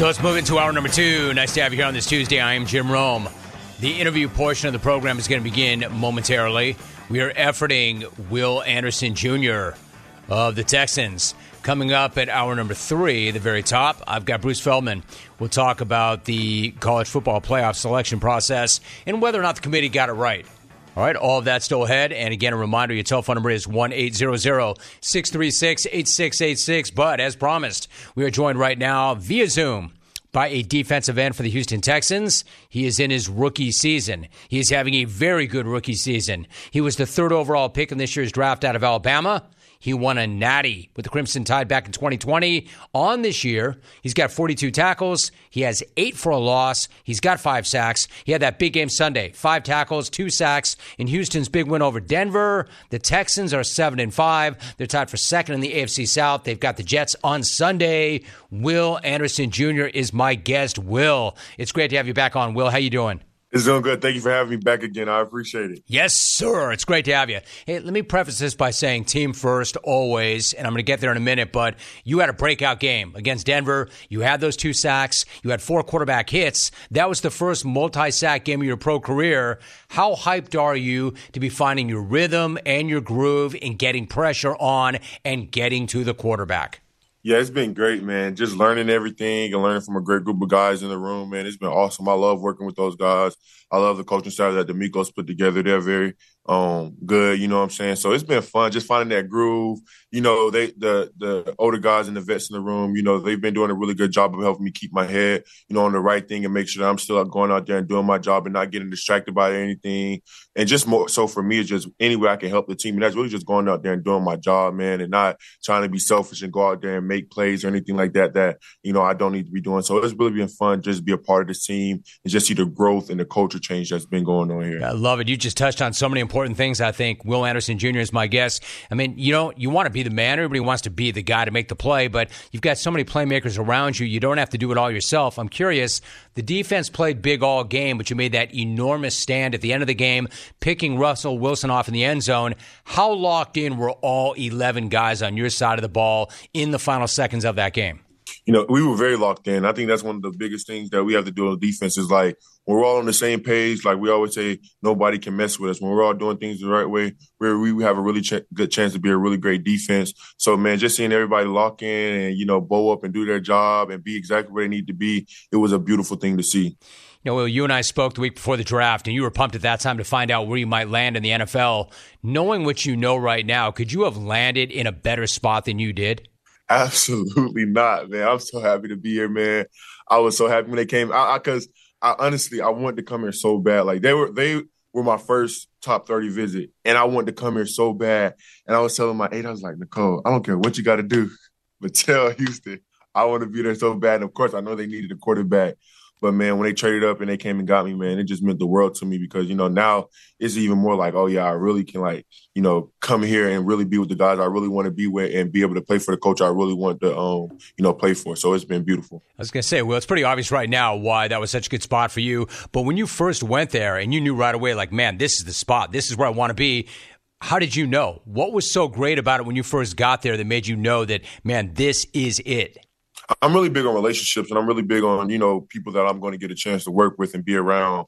So let's move into hour number two. Nice to have you here on this Tuesday. I am Jim Rome. The interview portion of the program is going to begin momentarily. We are efforting Will Anderson Jr. of the Texans. Coming up at hour number three, the very top, I've got Bruce Feldman. We'll talk about the college football playoff selection process and whether or not the committee got it right. All right, all of that still ahead. And again, a reminder your telephone number is 1 800 636 8686. But as promised, we are joined right now via Zoom by a defensive end for the Houston Texans. He is in his rookie season. He is having a very good rookie season. He was the third overall pick in this year's draft out of Alabama. He won a natty with the Crimson Tide back in 2020. On this year, he's got 42 tackles. He has eight for a loss. He's got five sacks. He had that big game Sunday, five tackles, two sacks in Houston's big win over Denver. The Texans are seven and five. They're tied for second in the AFC South. They've got the Jets on Sunday. Will Anderson Jr. is my guest. Will, it's great to have you back on. Will, how you doing? It's doing good. Thank you for having me back again. I appreciate it. Yes, sir. It's great to have you. Hey, let me preface this by saying team first always, and I'm going to get there in a minute, but you had a breakout game against Denver. You had those two sacks. You had four quarterback hits. That was the first multi sack game of your pro career. How hyped are you to be finding your rhythm and your groove in getting pressure on and getting to the quarterback? Yeah, it's been great, man. Just learning everything and learning from a great group of guys in the room, man. It's been awesome. I love working with those guys. I love the coaching staff that DeMeco's put together. They're very um, good, you know what I'm saying? So it's been fun just finding that groove. You know, they the the older guys and the vets in the room, you know, they've been doing a really good job of helping me keep my head, you know, on the right thing and make sure that I'm still going out there and doing my job and not getting distracted by anything. And just more so for me, it's just any way I can help the team. And that's really just going out there and doing my job, man, and not trying to be selfish and go out there and make plays or anything like that that, you know, I don't need to be doing. So it's really been fun just be a part of this team and just see the growth and the culture change that's been going on here. I love it. You just touched on so many important things, I think. Will Anderson Jr. is my guess. I mean, you know, you want to be the man. Everybody wants to be the guy to make the play, but you've got so many playmakers around you. You don't have to do it all yourself. I'm curious. The defense played big all game, but you made that enormous stand at the end of the game, picking Russell Wilson off in the end zone. How locked in were all 11 guys on your side of the ball in the final seconds of that game? You know, we were very locked in. I think that's one of the biggest things that we have to do on defense is like we're all on the same page. Like we always say, nobody can mess with us. When we're all doing things the right way, where we have a really ch- good chance to be a really great defense. So, man, just seeing everybody lock in and you know bow up and do their job and be exactly where they need to be, it was a beautiful thing to see. You know, Will, you and I spoke the week before the draft, and you were pumped at that time to find out where you might land in the NFL. Knowing what you know right now, could you have landed in a better spot than you did? Absolutely not, man. I'm so happy to be here, man. I was so happy when they came. I because I, I, honestly I wanted to come here so bad. Like they were they were my first top 30 visit, and I wanted to come here so bad. And I was telling my eight, I was like, Nicole, I don't care what you got to do, but tell Houston I want to be there so bad. And of course, I know they needed a quarterback. But man, when they traded up and they came and got me, man, it just meant the world to me because you know now it's even more like, oh yeah, I really can like you know come here and really be with the guys I really want to be with and be able to play for the coach I really want to um you know play for. So it's been beautiful. I was gonna say, well, it's pretty obvious right now why that was such a good spot for you. But when you first went there and you knew right away, like, man, this is the spot. This is where I want to be. How did you know? What was so great about it when you first got there that made you know that, man, this is it? I'm really big on relationships and I'm really big on, you know, people that I'm going to get a chance to work with and be around.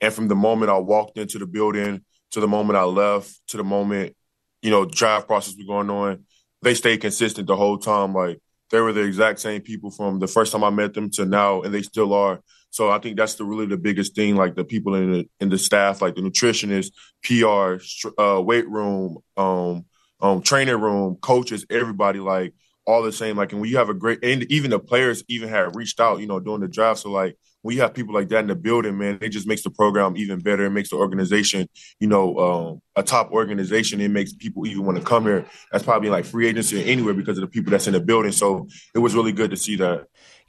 And from the moment I walked into the building to the moment I left to the moment, you know, draft process was going on, they stayed consistent the whole time. Like they were the exact same people from the first time I met them to now, and they still are. So I think that's the really the biggest thing. Like the people in the in the staff, like the nutritionist, PR, uh, weight room, um, um, training room, coaches, everybody. Like all the same. Like, and when you have a great, and even the players even had reached out, you know, during the draft. So like, when you have people like that in the building, man, it just makes the program even better. It makes the organization, you know, um, a top organization. It makes people even want to come here. That's probably like free agency anywhere because of the people that's in the building. So it was really good to see that.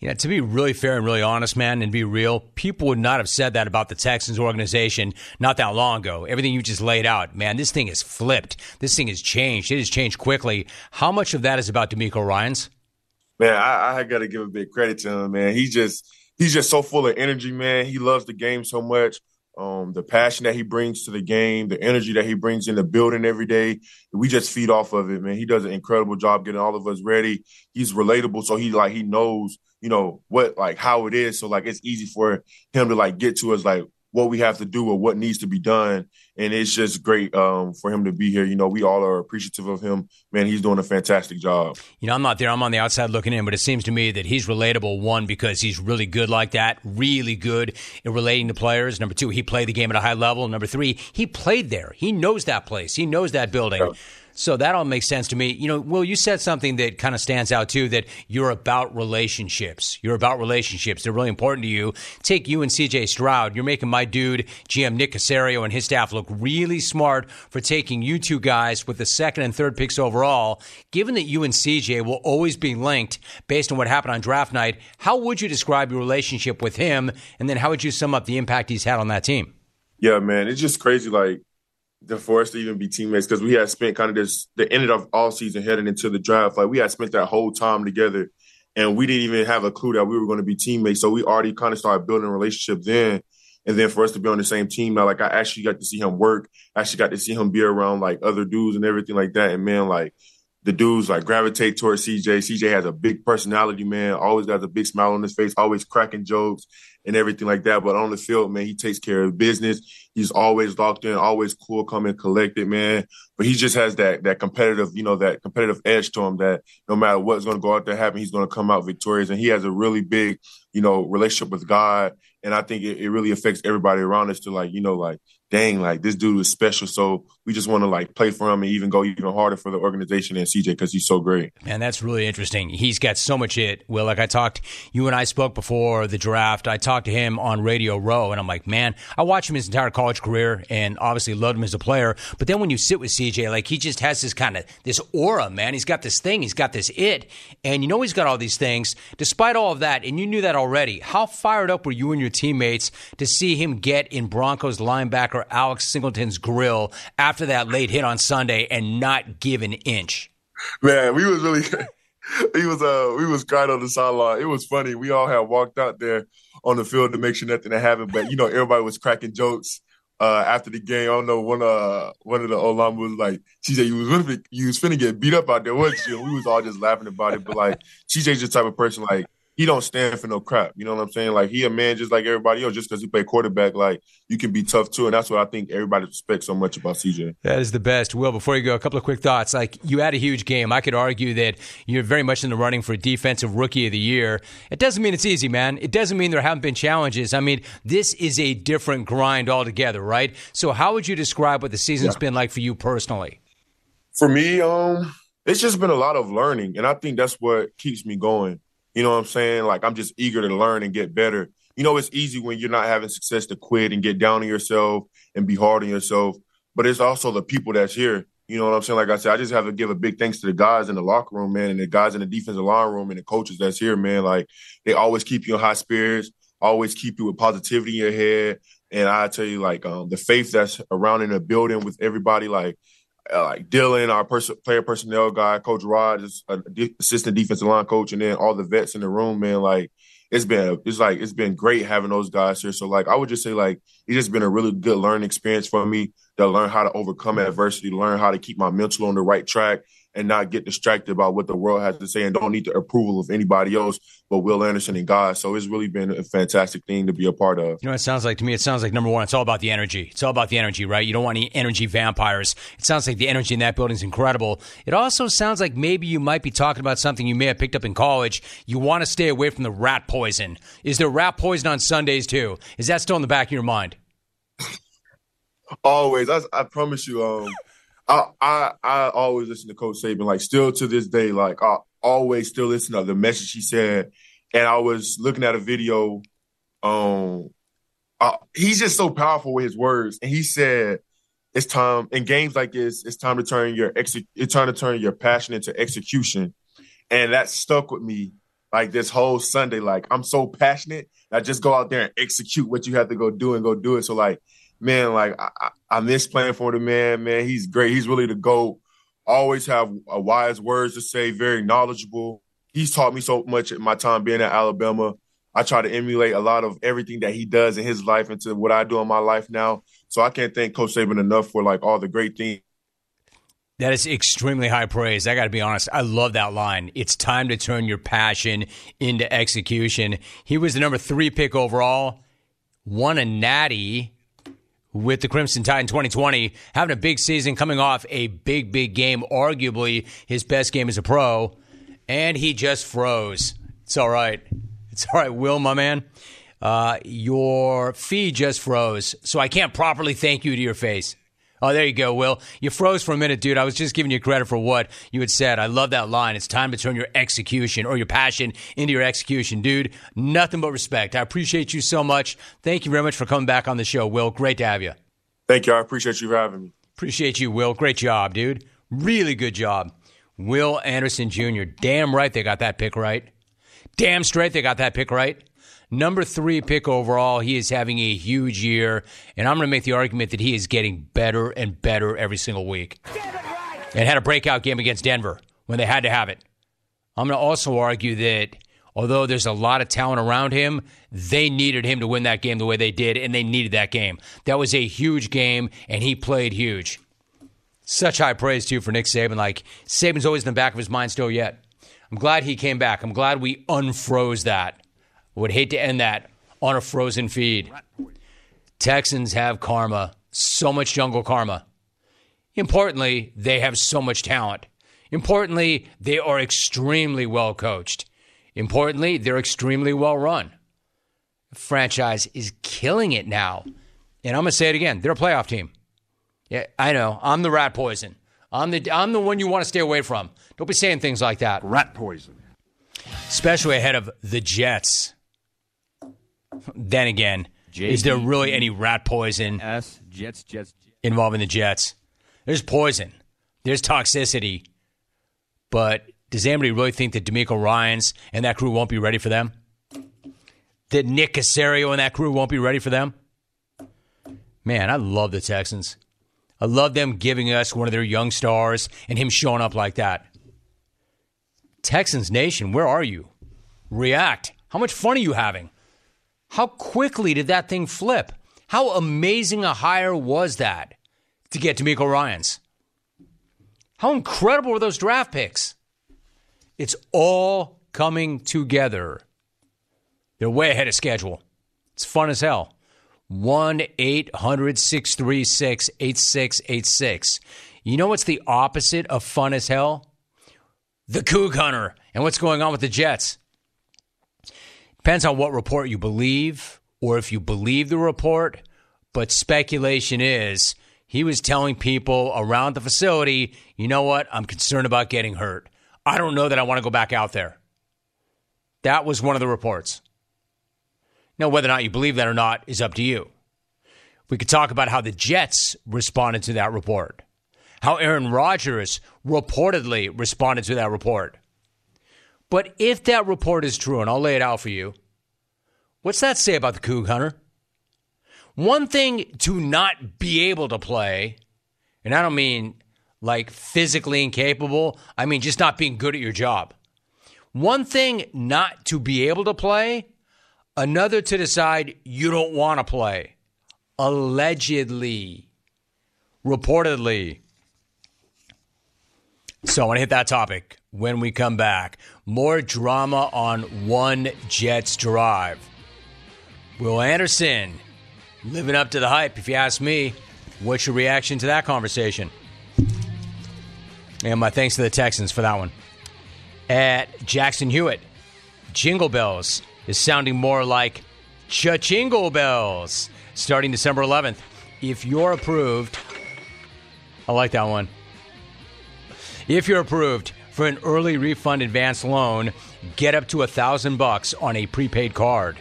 Know, to be really fair and really honest, man, and be real, people would not have said that about the Texans organization not that long ago. Everything you just laid out, man, this thing has flipped. This thing has changed. It has changed quickly. How much of that is about DeMeco Ryans? Man, I, I got to give a big credit to him, man. He just he's just so full of energy, man. He loves the game so much. um, the passion that he brings to the game, the energy that he brings in the building every day. We just feed off of it, man. He does an incredible job getting all of us ready. He's relatable, so he like he knows, you know, what like how it is. So like it's easy for him to like get to us like what we have to do or what needs to be done. And it's just great um, for him to be here. You know, we all are appreciative of him. Man, he's doing a fantastic job. You know, I'm not there. I'm on the outside looking in, but it seems to me that he's relatable. One, because he's really good like that, really good in relating to players. Number two, he played the game at a high level. Number three, he played there. He knows that place. He knows that building. Yeah. So that all makes sense to me. You know, Will, you said something that kind of stands out too that you're about relationships. You're about relationships. They're really important to you. Take you and CJ Stroud. You're making my dude, GM Nick Caserio, and his staff look really smart for taking you two guys with the second and third picks overall. Given that you and CJ will always be linked based on what happened on draft night, how would you describe your relationship with him? And then how would you sum up the impact he's had on that team? Yeah, man, it's just crazy. Like, for us to even be teammates because we had spent kind of this the end of all season heading into the draft. Like we had spent that whole time together, and we didn't even have a clue that we were going to be teammates. So we already kind of started building a relationship then. And then for us to be on the same team now, like I actually got to see him work. I actually got to see him be around like other dudes and everything like that. And man, like the dudes like gravitate towards CJ. CJ has a big personality, man. Always got a big smile on his face, always cracking jokes and everything like that. But on the field, man, he takes care of business. He's always locked in, always cool, coming collected, man. But he just has that that competitive, you know, that competitive edge to him that no matter what's going to go out there happen, he's going to come out victorious. And he has a really big, you know, relationship with God. And I think it, it really affects everybody around us to like, you know, like dang, like this dude is special. So we just want to like play for him and even go even harder for the organization and CJ because he's so great. And that's really interesting. He's got so much it. Well, like I talked, you and I spoke before the draft. I talked to him on Radio Row, and I'm like, man, I watched him his entire college career and obviously loved him as a player. But then when you sit with CJ, like he just has this kind of this aura, man. He's got this thing, he's got this it, and you know he's got all these things. Despite all of that, and you knew that already. How fired up were you and your teammates to see him get in Broncos linebacker Alex Singleton's grill after that late hit on Sunday and not give an inch? Man, we was really he was uh we was crying on the sideline. It was funny. We all had walked out there on the field to make sure nothing had happened, but you know everybody was cracking jokes. Uh, after the game, I don't know one uh one of the old was like, CJ, you was finna, you was finna get beat up out there, wasn't you? we was all just laughing about it. But like CJ's the type of person like he don't stand for no crap. You know what I'm saying? Like he a man just like everybody else. Just because he play quarterback, like you can be tough too, and that's what I think everybody respects so much about CJ. That is the best. Will, before you go, a couple of quick thoughts. Like you had a huge game. I could argue that you're very much in the running for a defensive rookie of the year. It doesn't mean it's easy, man. It doesn't mean there haven't been challenges. I mean, this is a different grind altogether, right? So how would you describe what the season's yeah. been like for you personally? For me, um, it's just been a lot of learning, and I think that's what keeps me going you know what I'm saying? Like I'm just eager to learn and get better. You know, it's easy when you're not having success to quit and get down on yourself and be hard on yourself. But it's also the people that's here. You know what I'm saying? Like I said, I just have to give a big thanks to the guys in the locker room, man, and the guys in the defensive line room and the coaches that's here, man. Like they always keep you in high spirits, always keep you with positivity in your head. And I tell you, like um, the faith that's around in the building with everybody, like uh, like Dylan, our pers- player personnel guy, Coach Rod, is assistant defensive line coach, and then all the vets in the room, man. Like it's been, it's like it's been great having those guys here. So like I would just say like it's just been a really good learning experience for me to learn how to overcome adversity, learn how to keep my mental on the right track, and not get distracted by what the world has to say and don't need the approval of anybody else but Will Anderson and God. So it's really been a fantastic thing to be a part of. You know, it sounds like to me, it sounds like number one, it's all about the energy. It's all about the energy, right? You don't want any energy vampires. It sounds like the energy in that building is incredible. It also sounds like maybe you might be talking about something you may have picked up in college. You want to stay away from the rat poison. Is there rat poison on Sundays too? Is that still in the back of your mind? Always. I, I promise you. Um, I, I always listen to Coach Saban. Like still to this day, like I always still listen to the message he said. And I was looking at a video. Um, uh, he's just so powerful with his words, and he said, "It's time in games like this. It's time to turn your ex- It's time to turn your passion into execution." And that stuck with me like this whole Sunday. Like I'm so passionate, I just go out there and execute what you have to go do and go do it. So like man, like I, I miss playing for the man. Man, he's great. He's really the goat. Always have a wise words to say. Very knowledgeable. He's taught me so much at my time being at Alabama. I try to emulate a lot of everything that he does in his life into what I do in my life now. So I can't thank Coach Saban enough for like all the great things. That is extremely high praise. I got to be honest. I love that line. It's time to turn your passion into execution. He was the number three pick overall, won a natty with the Crimson Tide in 2020, having a big season, coming off a big, big game, arguably his best game as a pro, and he just froze. It's all right. It's all right, Will, my man. Uh, your feed just froze, so I can't properly thank you to your face. Oh, there you go, Will. You froze for a minute, dude. I was just giving you credit for what you had said. I love that line. It's time to turn your execution or your passion into your execution, dude. Nothing but respect. I appreciate you so much. Thank you very much for coming back on the show, Will. Great to have you. Thank you. I appreciate you for having me. Appreciate you, Will. Great job, dude. Really good job. Will Anderson Jr. Damn right they got that pick right. Damn straight they got that pick right. Number three pick overall. He is having a huge year, and I'm going to make the argument that he is getting better and better every single week. And had a breakout game against Denver when they had to have it. I'm going to also argue that although there's a lot of talent around him, they needed him to win that game the way they did, and they needed that game. That was a huge game, and he played huge. Such high praise, too, for Nick Saban. Like, Saban's always in the back of his mind still yet. I'm glad he came back. I'm glad we unfroze that. Would hate to end that on a frozen feed. Texans have karma, so much jungle karma. Importantly, they have so much talent. Importantly, they are extremely well coached. Importantly, they're extremely well run. The franchise is killing it now. And I'm going to say it again they're a playoff team. Yeah, I know. I'm the rat poison. I'm the, I'm the one you want to stay away from. Don't be saying things like that. Rat poison. Especially ahead of the Jets. Then again, is there really any rat poison S Jets Jets involving the Jets? There's poison. There's toxicity. But does anybody really think that DeMeco Ryans and that crew won't be ready for them? That Nick Caserio and that crew won't be ready for them? Man, I love the Texans. I love them giving us one of their young stars and him showing up like that. Texans Nation, where are you? React. How much fun are you having? How quickly did that thing flip? How amazing a hire was that to get DeMeco Ryans? How incredible were those draft picks? It's all coming together. They're way ahead of schedule. It's fun as hell. 1 800 636 8686. You know what's the opposite of fun as hell? The Coug Hunter and what's going on with the Jets. Depends on what report you believe or if you believe the report, but speculation is he was telling people around the facility, you know what, I'm concerned about getting hurt. I don't know that I want to go back out there. That was one of the reports. Now, whether or not you believe that or not is up to you. We could talk about how the Jets responded to that report, how Aaron Rodgers reportedly responded to that report. But if that report is true, and I'll lay it out for you, what's that say about the Coug Hunter? One thing to not be able to play, and I don't mean like physically incapable, I mean just not being good at your job. One thing not to be able to play, another to decide you don't want to play. Allegedly, reportedly. So I want to hit that topic when we come back. More drama on one Jets drive. Will Anderson living up to the hype, if you ask me. What's your reaction to that conversation? And my thanks to the Texans for that one. At Jackson Hewitt, Jingle Bells is sounding more like Cha-Chingle Bells starting December 11th. If you're approved, I like that one. If you're approved for an early refund advance loan, get up to a thousand bucks on a prepaid card.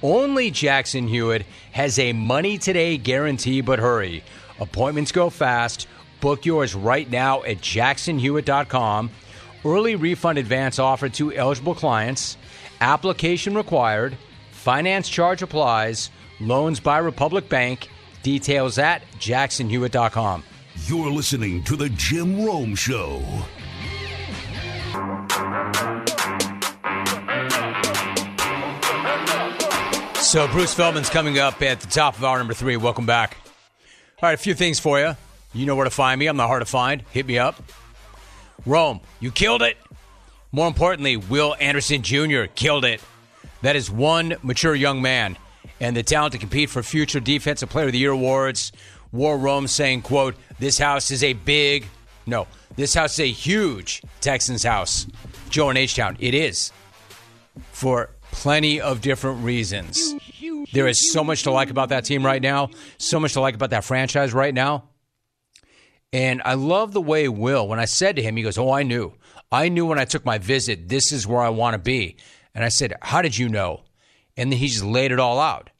Only Jackson Hewitt has a money today guarantee, but hurry. Appointments go fast. Book yours right now at jacksonhewitt.com. Early refund advance offered to eligible clients. Application required. Finance charge applies. Loans by Republic Bank. Details at jacksonhewitt.com. You're listening to The Jim Rome Show. So Bruce Feldman's coming up at the top of hour number three. Welcome back. All right, a few things for you. You know where to find me. I'm not hard to find. Hit me up. Rome, you killed it. More importantly, Will Anderson Jr. killed it. That is one mature young man and the talent to compete for future Defensive Player of the Year awards. War Rome saying, quote, this house is a big, no, this house is a huge Texans house. Joe and H-Town. It is. For plenty of different reasons. There is so much to like about that team right now, so much to like about that franchise right now. And I love the way Will, when I said to him, he goes, Oh, I knew. I knew when I took my visit, this is where I want to be. And I said, How did you know? And then he just laid it all out.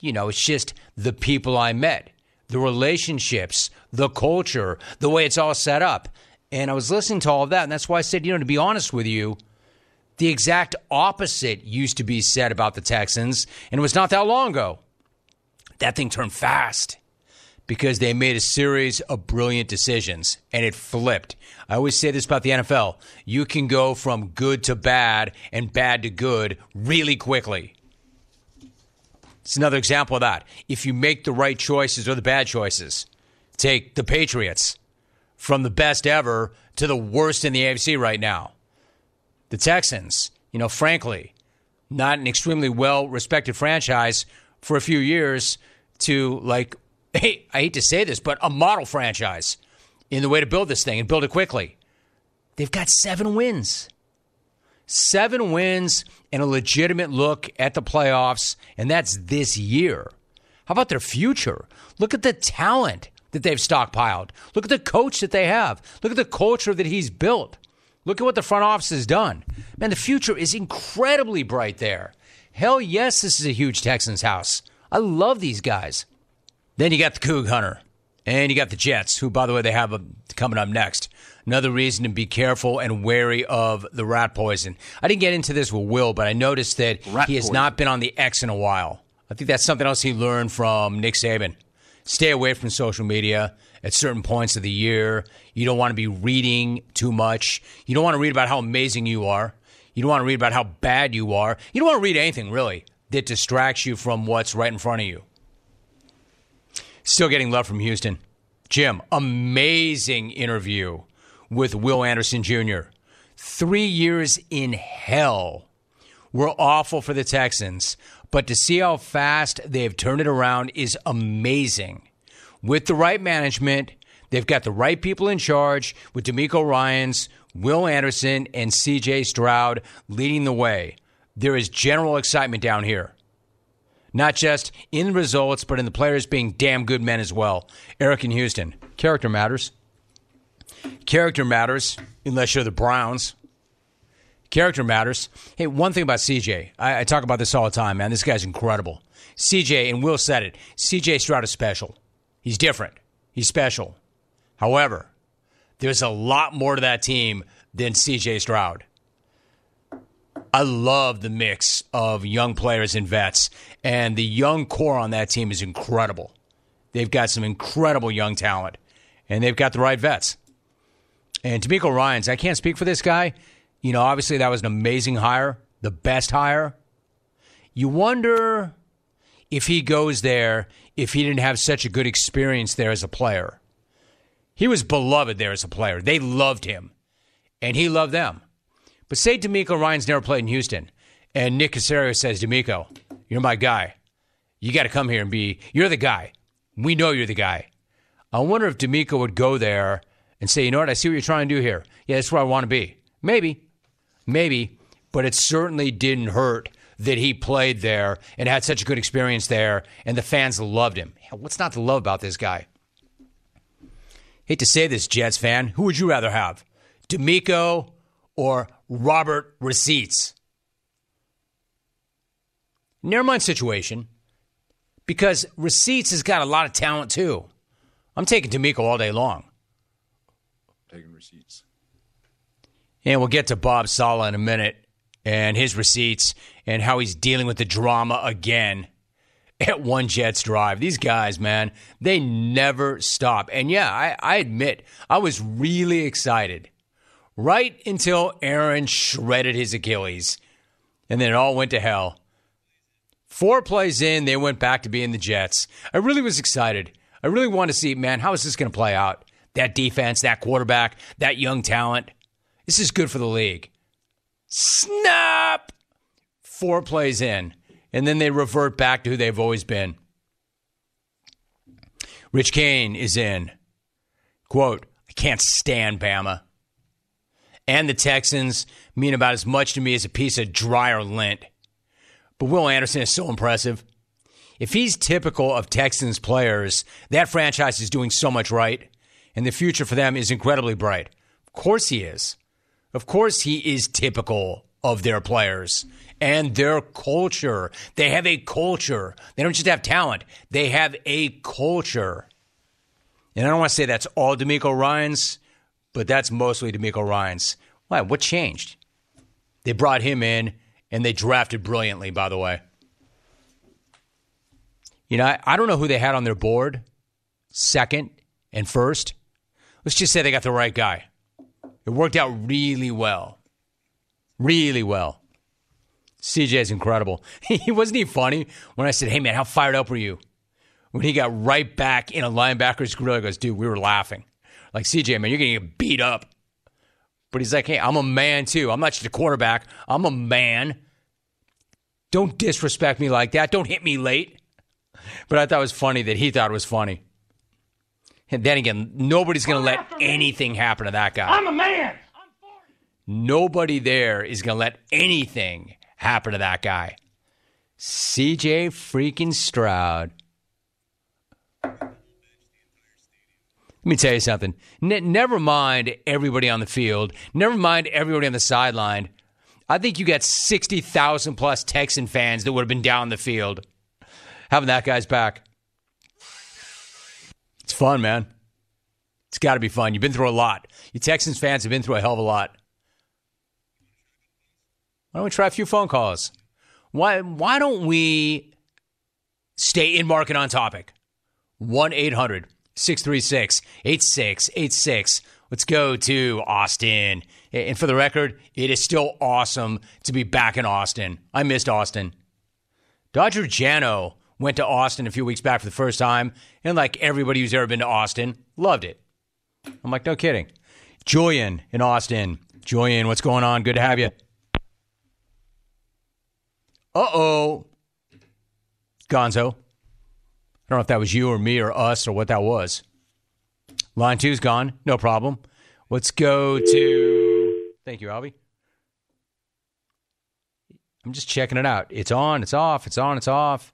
You know, it's just the people I met, the relationships, the culture, the way it's all set up. And I was listening to all of that. And that's why I said, you know, to be honest with you, the exact opposite used to be said about the Texans, and it was not that long ago. That thing turned fast because they made a series of brilliant decisions and it flipped. I always say this about the NFL you can go from good to bad and bad to good really quickly. It's another example of that. If you make the right choices or the bad choices, take the Patriots from the best ever to the worst in the AFC right now the Texans, you know, frankly, not an extremely well respected franchise for a few years to like, hey, I hate to say this, but a model franchise in the way to build this thing and build it quickly. They've got seven wins. Seven wins and a legitimate look at the playoffs, and that's this year. How about their future? Look at the talent that they've stockpiled. Look at the coach that they have. Look at the culture that he's built. Look at what the front office has done. Man, the future is incredibly bright there. Hell yes, this is a huge Texans house. I love these guys. Then you got the Coug Hunter. And you got the Jets, who, by the way, they have a, coming up next. Another reason to be careful and wary of the rat poison. I didn't get into this with Will, but I noticed that rat he has poison. not been on the X in a while. I think that's something else he learned from Nick Saban. Stay away from social media at certain points of the year. You don't want to be reading too much. You don't want to read about how amazing you are. You don't want to read about how bad you are. You don't want to read anything, really, that distracts you from what's right in front of you. Still getting love from Houston. Jim, amazing interview with Will Anderson Jr. Three years in hell were awful for the Texans, but to see how fast they've turned it around is amazing with the right management. They've got the right people in charge with DeMeco Ryans, Will Anderson, and CJ Stroud leading the way. There is general excitement down here. Not just in the results, but in the players being damn good men as well. Eric in Houston. Character matters. Character matters, unless you're the Browns. Character matters. Hey, one thing about CJ, I, I talk about this all the time, man. This guy's incredible. CJ, and Will said it, CJ Stroud is special. He's different. He's special. However, there's a lot more to that team than CJ Stroud. I love the mix of young players and vets, and the young core on that team is incredible. They've got some incredible young talent, and they've got the right vets. And DeMeco Ryans, I can't speak for this guy. You know, obviously that was an amazing hire, the best hire. You wonder if he goes there if he didn't have such a good experience there as a player. He was beloved there as a player. They loved him, and he loved them. But say DeMeco Ryans never played in Houston, and Nick Caserio says, DeMeco, you're my guy. You got to come here and be, you're the guy. We know you're the guy. I wonder if DeMeco would go there and say, you know what, I see what you're trying to do here. Yeah, that's where I want to be. Maybe. Maybe. But it certainly didn't hurt that he played there and had such a good experience there, and the fans loved him. What's not to love about this guy? Hate to say this, Jets fan. Who would you rather have, DeMeco or Robert Receipts? Never mind situation, because Receipts has got a lot of talent too. I'm taking DeMeco all day long. Taking Receipts. And we'll get to Bob Saleh in a minute and his receipts and how he's dealing with the drama again at One Jets Drive. These guys, man, they never stop. And yeah, I, I admit, I was really excited right until Aaron shredded his Achilles. And then it all went to hell. Four plays in, they went back to being the Jets. I really was excited. I really wanted to see, man, how is this going to play out? That defense, that quarterback, that young talent. This is good for the league. Snap! Four plays in, and then they revert back to who they've always been. Rich Kane is in. Quote, I can't stand Bama. And the Texans mean about as much to me as a piece of dryer lint. But Will Anderson is so impressive. If he's typical of Texans players, that franchise is doing so much right, and the future for them is incredibly bright. Of course he is. Of course he is typical of their players and their culture. They have a culture. They don't just have talent, they have a culture. And I don't want to say that's all DeMeco Ryans, but that's mostly DeMeco Ryans. Why? What changed? They brought him in and they drafted brilliantly, by the way. You know, I, I don't know who they had on their board, second and first. Let's just say they got the right guy. It worked out really well. Really well. CJ is incredible. He wasn't he funny when I said, "Hey man, how fired up were you?" When he got right back in a linebacker's grill, he goes, "Dude, we were laughing." Like CJ, man, you're gonna get beat up. But he's like, "Hey, I'm a man too. I'm not just a quarterback. I'm a man. Don't disrespect me like that. Don't hit me late." But I thought it was funny that he thought it was funny. And then again, nobody's going to let anything happen to that guy. I'm a man. Nobody there is going to let anything happen to that guy. CJ freaking Stroud. Let me tell you something. N- never mind everybody on the field. Never mind everybody on the sideline. I think you got 60,000 plus Texan fans that would have been down the field having that guy's back. It's fun, man. It's got to be fun. You've been through a lot. You Texans fans have been through a hell of a lot. Why don't we try a few phone calls? Why, why don't we stay in market on topic? 1 800 636 8686. Let's go to Austin. And for the record, it is still awesome to be back in Austin. I missed Austin. Dodger Jano went to Austin a few weeks back for the first time, and like everybody who's ever been to Austin, loved it. I'm like, no kidding. Julian in Austin. Julian, what's going on? Good to have you. Uh oh. Gonzo. I don't know if that was you or me or us or what that was. Line two's gone. No problem. Let's go to. Thank you, Albie. I'm just checking it out. It's on, it's off, it's on, it's off.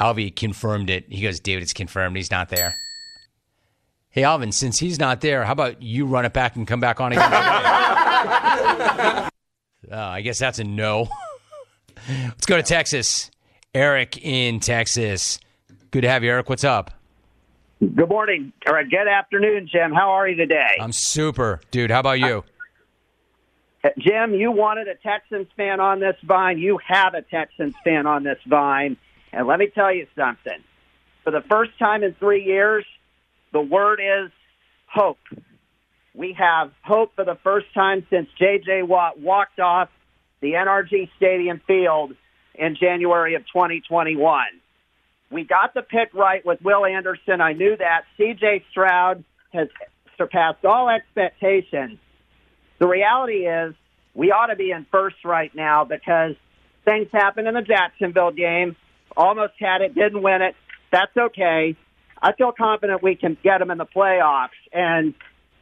Alvy confirmed it. He goes, David, it's confirmed. He's not there. Hey, Alvin, since he's not there, how about you run it back and come back on again? uh, I guess that's a no. Let's go to Texas. Eric in Texas. Good to have you, Eric. What's up? Good morning, or good afternoon, Jim. How are you today? I'm super, dude. How about you? Jim, you wanted a Texans fan on this vine. You have a Texans fan on this vine. And let me tell you something. For the first time in three years, the word is hope. We have hope for the first time since J.J. Watt walked off the NRG Stadium field in January of 2021. We got the pick right with Will Anderson. I knew that. C.J. Stroud has surpassed all expectations. The reality is we ought to be in first right now because things happened in the Jacksonville game almost had it, didn't win it. That's okay. I feel confident we can get them in the playoffs. And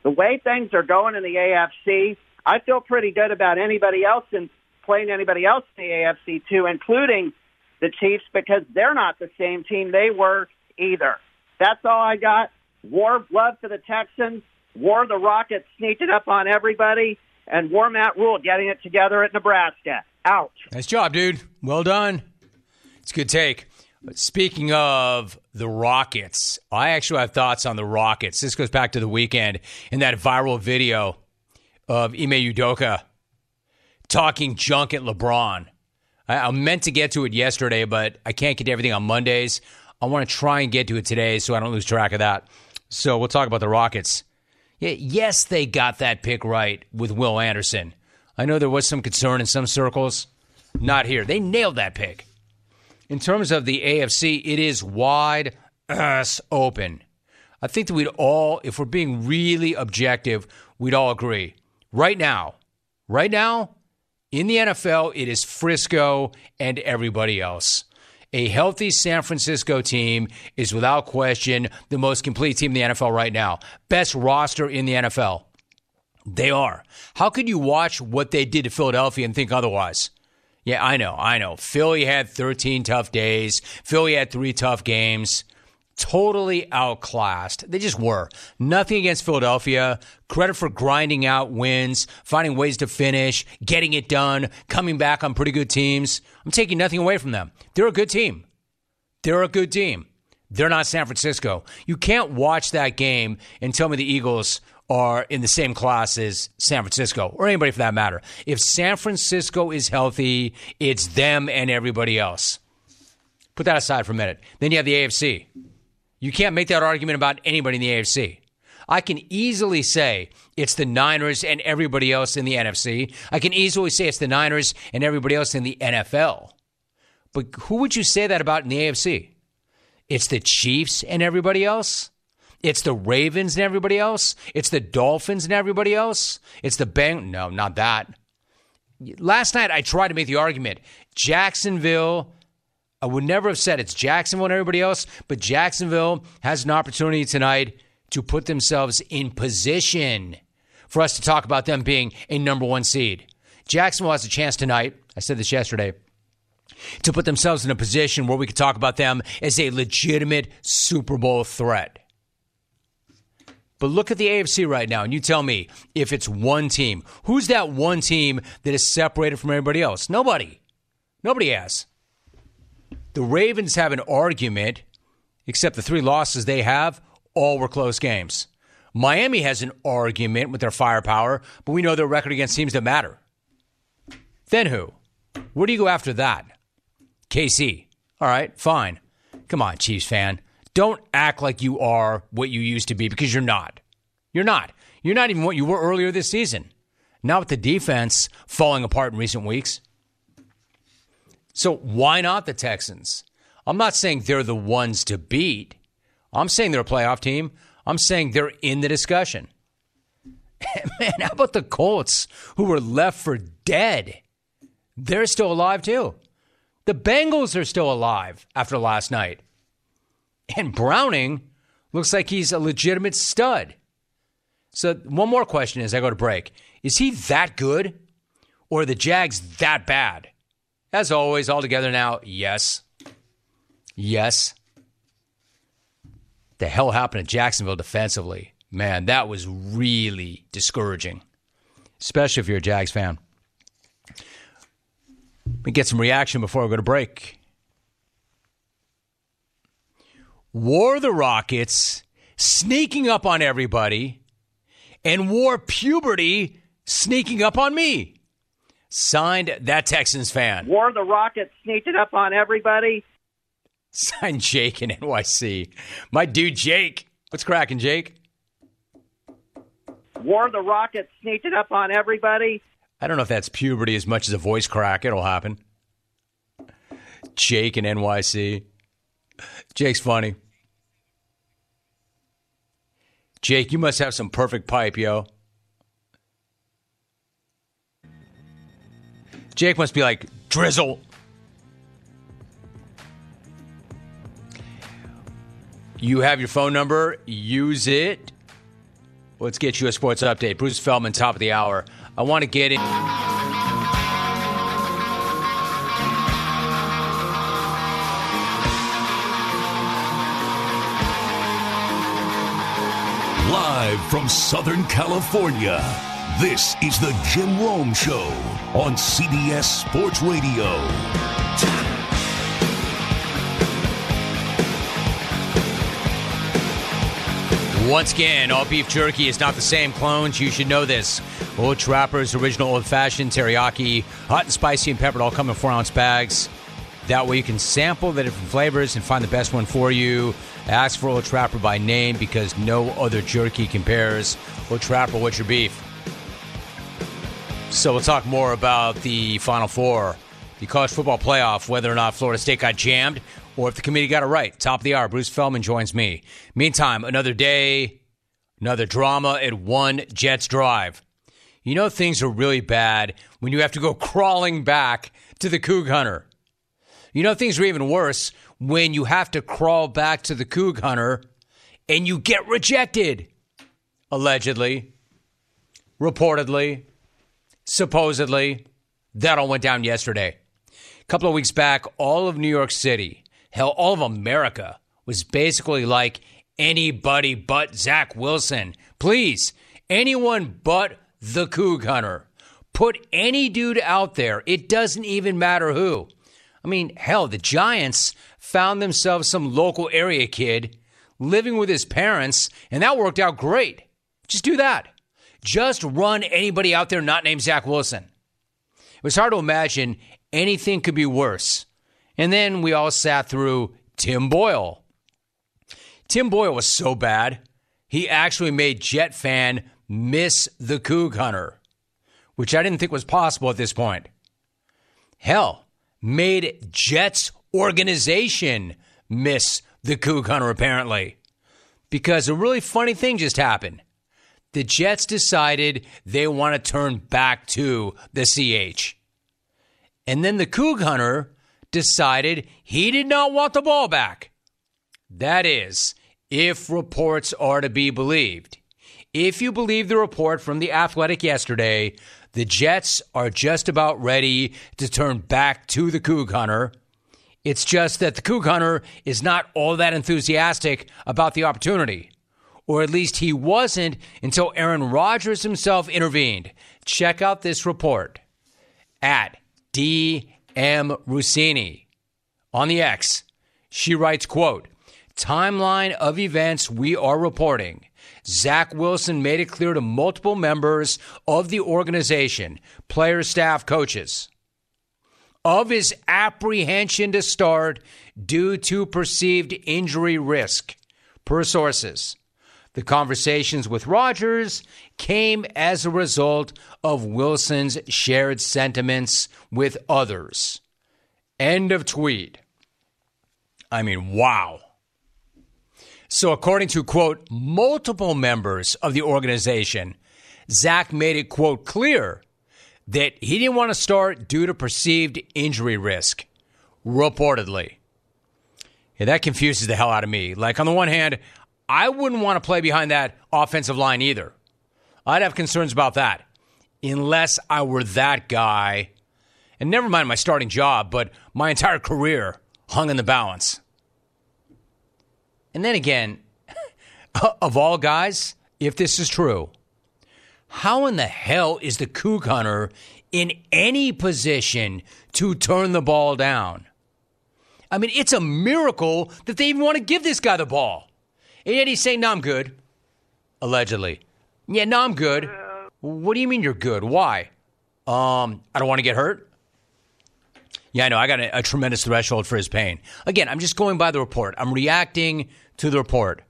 the way things are going in the AFC, I feel pretty good about anybody else and playing anybody else in the AFC too, including the Chiefs, because they're not the same team they were either. That's all I got. War love for the Texans. War the Rockets sneaking up on everybody. And War Matt Rhule getting it together at Nebraska. Out. Nice job, dude. Well done. It's a good take. Speaking of the Rockets, I actually have thoughts on the Rockets. This goes back to the weekend in that viral video of Ime Udoka talking junk at LeBron. I, I meant to get to it yesterday, but I can't get to everything on Mondays. I want to try and get to it today so I don't lose track of that. So we'll talk about the Rockets. Yeah, yes, they got that pick right with Will Anderson. I know there was some concern in some circles. Not here. They nailed that pick. In terms of the AFC, it is wide ass open. I think that we'd all, if we're being really objective, we'd all agree. Right now, right now, in the NFL, it is Frisco and everybody else. A healthy San Francisco team is without question the most complete team in the NFL right now. Best roster in the NFL. They are. How could you watch what they did to Philadelphia and think otherwise? Yeah, I know, I know. Philly had 13 tough days. Philly had three tough games totally outclassed. They just were. Nothing against Philadelphia. Credit for grinding out wins, finding ways to finish, getting it done, coming back on pretty good teams. I'm taking nothing away from them. They're a good team. They're a good team. They're not San Francisco. You can't watch that game and tell me the Eagles are in the same class as San Francisco or anybody for that matter. If San Francisco is healthy, it's them and everybody else. Put that aside for a minute. Then you have the AFC. You can't make that argument about anybody in the AFC. I can easily say it's the Niners and everybody else in the NFC. I can easily say it's the Niners and everybody else in the NFL. But who would you say that about in the AFC? It's the Chiefs and everybody else? It's the Ravens and everybody else? It's the Dolphins and everybody else? It's the Bang? No, not that. Last night I tried to make the argument Jacksonville I would never have said it's Jacksonville and everybody else, but Jacksonville has an opportunity tonight to put themselves in position for us to talk about them being a number one seed. Jacksonville has a chance tonight. I said this yesterday. To put themselves in a position where we could talk about them as a legitimate Super Bowl threat. But look at the AFC right now, and you tell me if it's one team. Who's that one team that is separated from everybody else? Nobody. Nobody has. The Ravens have an argument, except the three losses they have, all were close games. Miami has an argument with their firepower, but we know their record against teams that matter. Then who? Where do you go after that? KC. All right, fine. Come on, Chiefs fan. Don't act like you are what you used to be because you're not. You're not. You're not even what you were earlier this season. Not with the defense falling apart in recent weeks. So why not the Texans? I'm not saying they're the ones to beat. I'm saying they're a playoff team. I'm saying they're in the discussion. Man, how about the Colts who were left for dead? They're still alive too. The Bengals are still alive after last night. And Browning looks like he's a legitimate stud. So, one more question as I go to break Is he that good? Or the Jags that bad? As always, all together now, yes. Yes. The hell happened to Jacksonville defensively? Man, that was really discouraging, especially if you're a Jags fan. We get some reaction before we go to break. War the Rockets sneaking up on everybody, and war puberty sneaking up on me. Signed that Texans fan. War the Rockets sneaking up on everybody. Signed Jake in NYC. My dude Jake. What's cracking, Jake? War the Rockets sneaking up on everybody. I don't know if that's puberty as much as a voice crack. It'll happen. Jake in NYC. Jake's funny. Jake, you must have some perfect pipe, yo. Jake must be like, drizzle. You have your phone number. Use it. Let's get you a sports update. Bruce Feldman, top of the hour. I want to get in. From Southern California. This is the Jim Rome Show on CBS Sports Radio. Once again, all beef jerky is not the same clones. You should know this. Old Trapper's original old fashioned teriyaki, hot and spicy and peppered, all come in four ounce bags. That way you can sample the different flavors and find the best one for you. Ask for Old Trapper by name because no other jerky compares. Old Trapper, what's your beef? So we'll talk more about the Final Four the college football playoff, whether or not Florida State got jammed or if the committee got it right. Top of the hour, Bruce Feldman joins me. Meantime, another day, another drama at one Jets drive. You know things are really bad when you have to go crawling back to the Coug Hunter. You know things are even worse when you have to crawl back to the Coug Hunter and you get rejected. Allegedly, reportedly, supposedly. That all went down yesterday. A couple of weeks back, all of New York City, hell, all of America was basically like anybody but Zach Wilson. Please, anyone but the Coug Hunter. Put any dude out there. It doesn't even matter who. I mean, hell, the Giants found themselves some local area kid living with his parents, and that worked out great. Just do that. Just run anybody out there not named Zach Wilson. It was hard to imagine anything could be worse. And then we all sat through Tim Boyle. Tim Boyle was so bad, he actually made Jet fan miss the Coug Hunter, which I didn't think was possible at this point. Hell, made Jets organization miss the Coug Hunter, apparently. Because a really funny thing just happened. The Jets decided they want to turn back to the CH. And then the Coug Hunter decided he did not want the ball back. That is, if reports are to be believed. If you believe the report from The Athletic yesterday, the Jets are just about ready to turn back to the Coug Hunter. It's just that the Coug Hunter is not all that enthusiastic about the opportunity. Or at least he wasn't until Aaron Rodgers himself intervened. Check out this report at D.M. Russini on the X. She writes, quote, timeline of events we are reporting. Zach Wilson made it clear to multiple members of the organization, players, staff, coaches, of his apprehension to start due to perceived injury risk, per sources. The conversations with Rodgers came as a result of Wilson's shared sentiments with others. End of tweet. I mean, wow. So, according to, quote, multiple members of the organization, Zach made it, quote, clear that he didn't want to start due to perceived injury risk, reportedly. Yeah, that confuses the hell out of me. Like, on the one hand, I wouldn't want to play behind that offensive line either. I'd have concerns about that unless I were that guy. And never mind my starting job, but my entire career hung in the balance. And then again, of all guys, if this is true, how in the hell is the Coug Hunter in any position to turn the ball down? I mean, it's a miracle that they even want to give this guy the ball. And yet he's saying, no, I'm good. Allegedly. Yeah, no, I'm good. What do you mean you're good? Why? Um, I don't want to get hurt. Yeah, I know. I got a, a tremendous threshold for his pain. Again, I'm just going by the report. I'm reacting to the report.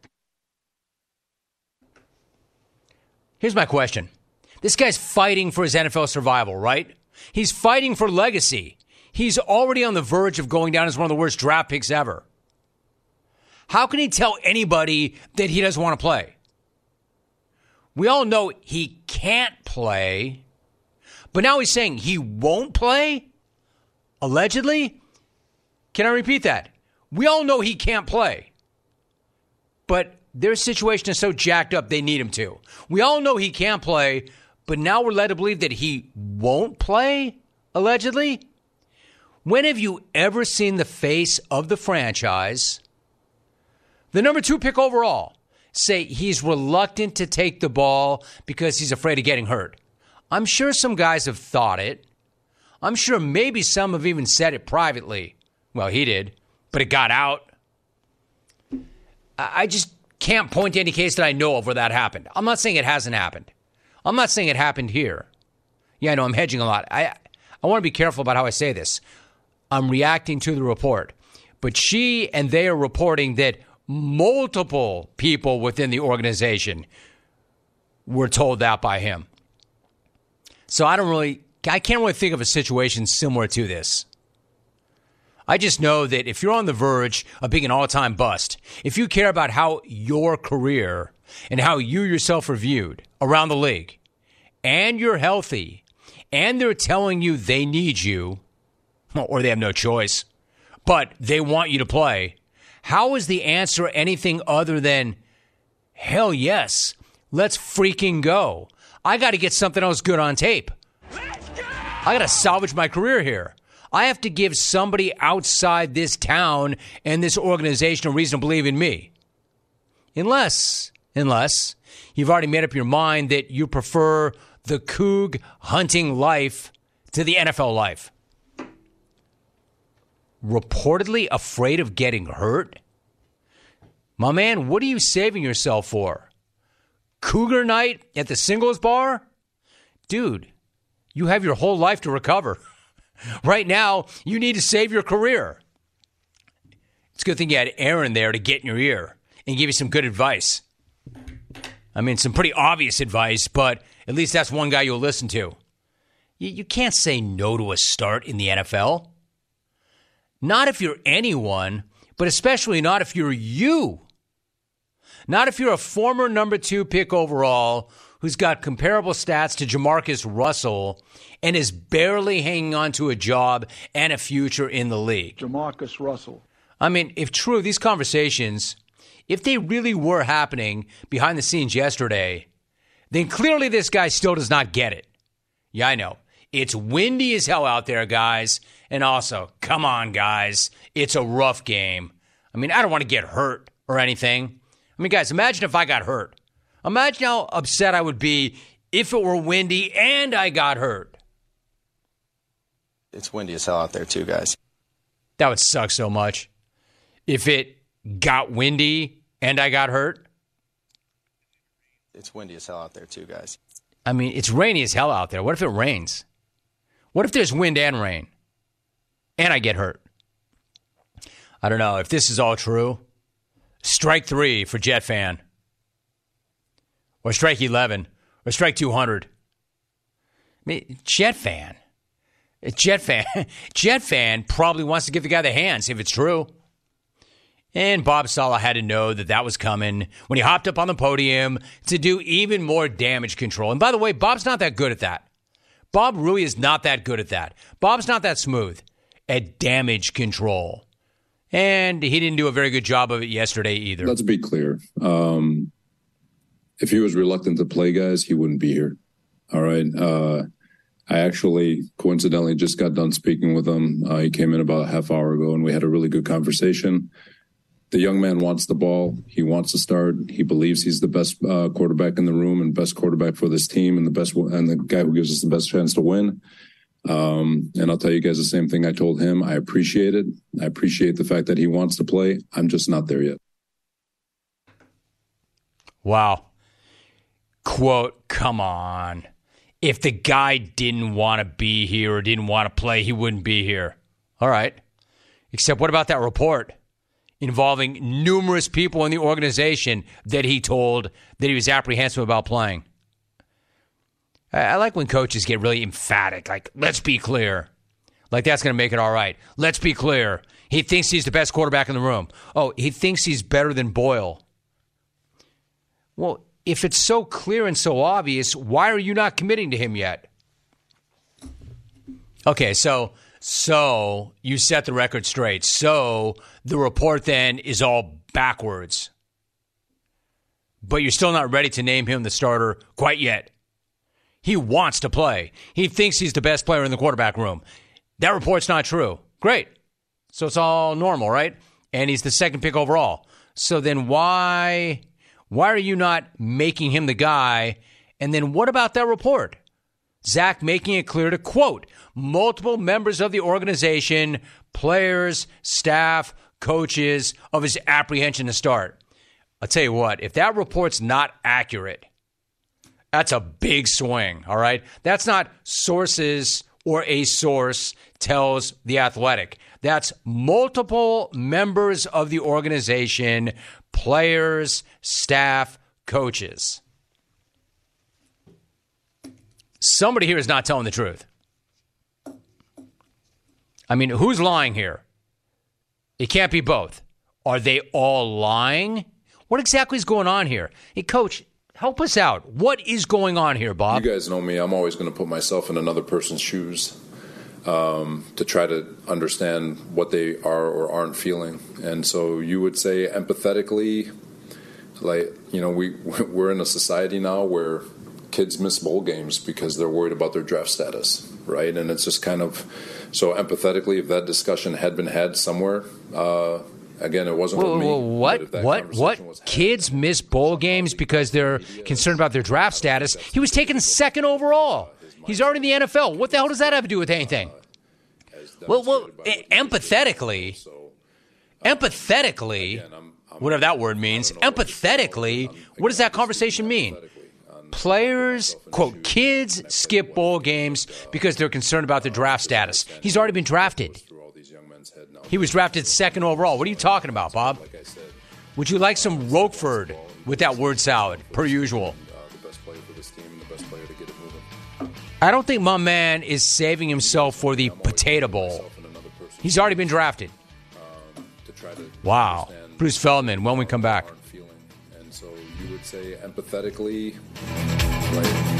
Here's my question. This guy's fighting for his NFL survival, right? He's fighting for legacy. He's already on the verge of going down as one of the worst draft picks ever. How can he tell anybody that he doesn't want to play? We all know he can't play, but now he's saying he won't play? Allegedly? Can I repeat that? We all know he can't play, but their situation is so jacked up they need him to. We all know he can't play, but now we're led to believe that he won't play, allegedly? When have you ever seen the face of the franchise, the number two pick overall, say he's reluctant to take the ball because he's afraid of getting hurt? I'm sure some guys have thought it. I'm sure maybe some have even said it privately. Well, he did, but it got out. I just can't point to any case that I know of where that happened. I'm not saying it hasn't happened. I'm not saying it happened here. Yeah, I know I'm hedging a lot. I I want to be careful about how I say this. I'm reacting to the report. But she and they are reporting that multiple people within the organization were told that by him. So I don't really I can't really think of a situation similar to this. I just know that if you're on the verge of being an all time bust, if you care about how your career and how you yourself are viewed around the league, and you're healthy, and they're telling you they need you, or they have no choice, but they want you to play, how is the answer anything other than, hell yes, let's freaking go? I got to get something else good on tape. I got to salvage my career here. I have to give somebody outside this town and this organization a reason to believe in me. Unless, unless you've already made up your mind that you prefer the Coug hunting life to the NFL life. Reportedly afraid of getting hurt? My man, what are you saving yourself for? Cougar night at the singles bar? Dude, you have your whole life to recover. Right now, you need to save your career. It's a good thing you had Aaron there to get in your ear and give you some good advice. I mean, some pretty obvious advice, but at least that's one guy you'll listen to. You, you can't say no to a start in the NFL. Not if you're anyone, but especially not if you're you. Not if you're a former number two pick overall who's got comparable stats to Jamarcus Russell and is barely hanging on to a job and a future in the league. Jamarcus Russell. I mean, if true, these conversations, if they really were happening behind the scenes yesterday, then clearly this guy still does not get it. Yeah, I know. It's windy as hell out there, guys. And also, come on, guys. It's a rough game. I mean, I don't want to get hurt or anything. I mean, guys, imagine if I got hurt. Imagine how upset I would be if it were windy and I got hurt. It's windy as hell out there, too, guys. That would suck so much. If it got windy and I got hurt. It's windy as hell out there, too, guys. I mean, it's rainy as hell out there. What if it rains? What if there's wind and rain and I get hurt? I don't know. If this is all true, strike three for Jet Fan or strike 11 or strike 200. I mean, Jet fan. Jet fan. Jet fan probably wants to give the guy the hands if it's true. And Bob Saleh had to know that that was coming when he hopped up on the podium to do even more damage control. And by the way, Bob's not that good at that. Bob really is not that good at that. Bob's not that smooth at damage control. And he didn't do a very good job of it yesterday either. Let's be clear. Um, if he was reluctant to play guys, he wouldn't be here. All right. Uh, I actually coincidentally just got done speaking with him. Uh, he came in about a half hour ago and we had a really good conversation. The young man wants the ball. He wants to start. He believes he's the best uh, quarterback in the room and best quarterback for this team and the best and the guy who gives us the best chance to win. Um, and I'll tell you guys the same thing I told him. I appreciate it. I appreciate the fact that he wants to play. I'm just not there yet. Wow quote, come on. If the guy didn't want to be here or didn't want to play, he wouldn't be here. All right. Except what about that report involving numerous people in the organization that he told that he was apprehensive about playing? I, like when coaches get really emphatic, like, let's be clear. Like that's going to make it all right. Let's be clear. He thinks he's the best quarterback in the room. Oh, he thinks he's better than Boyle. Well, if it's so clear and so obvious, why are you not committing to him yet? Okay, so so you set the record straight. So the report then is all backwards. But you're still not ready to name him the starter quite yet. He wants to play. He thinks he's the best player in the quarterback room. That report's not true. Great. So it's all normal, right? And he's the second pick overall. So then why why are you not making him the guy? And then what about that report? Zach making it clear to quote multiple members of the organization, players, staff, coaches of his apprehension to start. I'll tell you what, if that report's not accurate, that's a big swing, all right? That's not sources or a source tells the athletic. That's multiple members of the organization players, staff, coaches. Somebody here is not telling the truth. I mean, who's lying here? It can't be both. Are they all lying? What exactly is going on here? Hey, coach, help us out. What is going on here, Bob? You guys know me. I'm always going to put myself in another person's shoes um, to try to understand what they are or aren't feeling. And so you would say empathetically, like you know, we we're in a society now where kids miss bowl games because they're worried about their draft status, right? And it's just kind of so empathetically, if that discussion had been had somewhere. Uh, Again, it wasn't whoa, with me. whoa, what? What? What? Kids miss bowl games because they're concerned about their draft status. He was taken second overall. He's already in the NFL. What the hell does that have to do with anything? Well, well, empathetically, empathetically, whatever that word means, empathetically, what does that conversation mean? Players, quote, kids skip bowl games because they're concerned about their draft status. He's already been drafted. He was drafted second overall. What are you talking about, Bob? Would you like some Roquefort with that word salad, per usual? I don't think my man is saving himself for the Potato Bowl. He's already been drafted. Wow. Bruce Feldman, when we come back. And so you would say empathetically, like,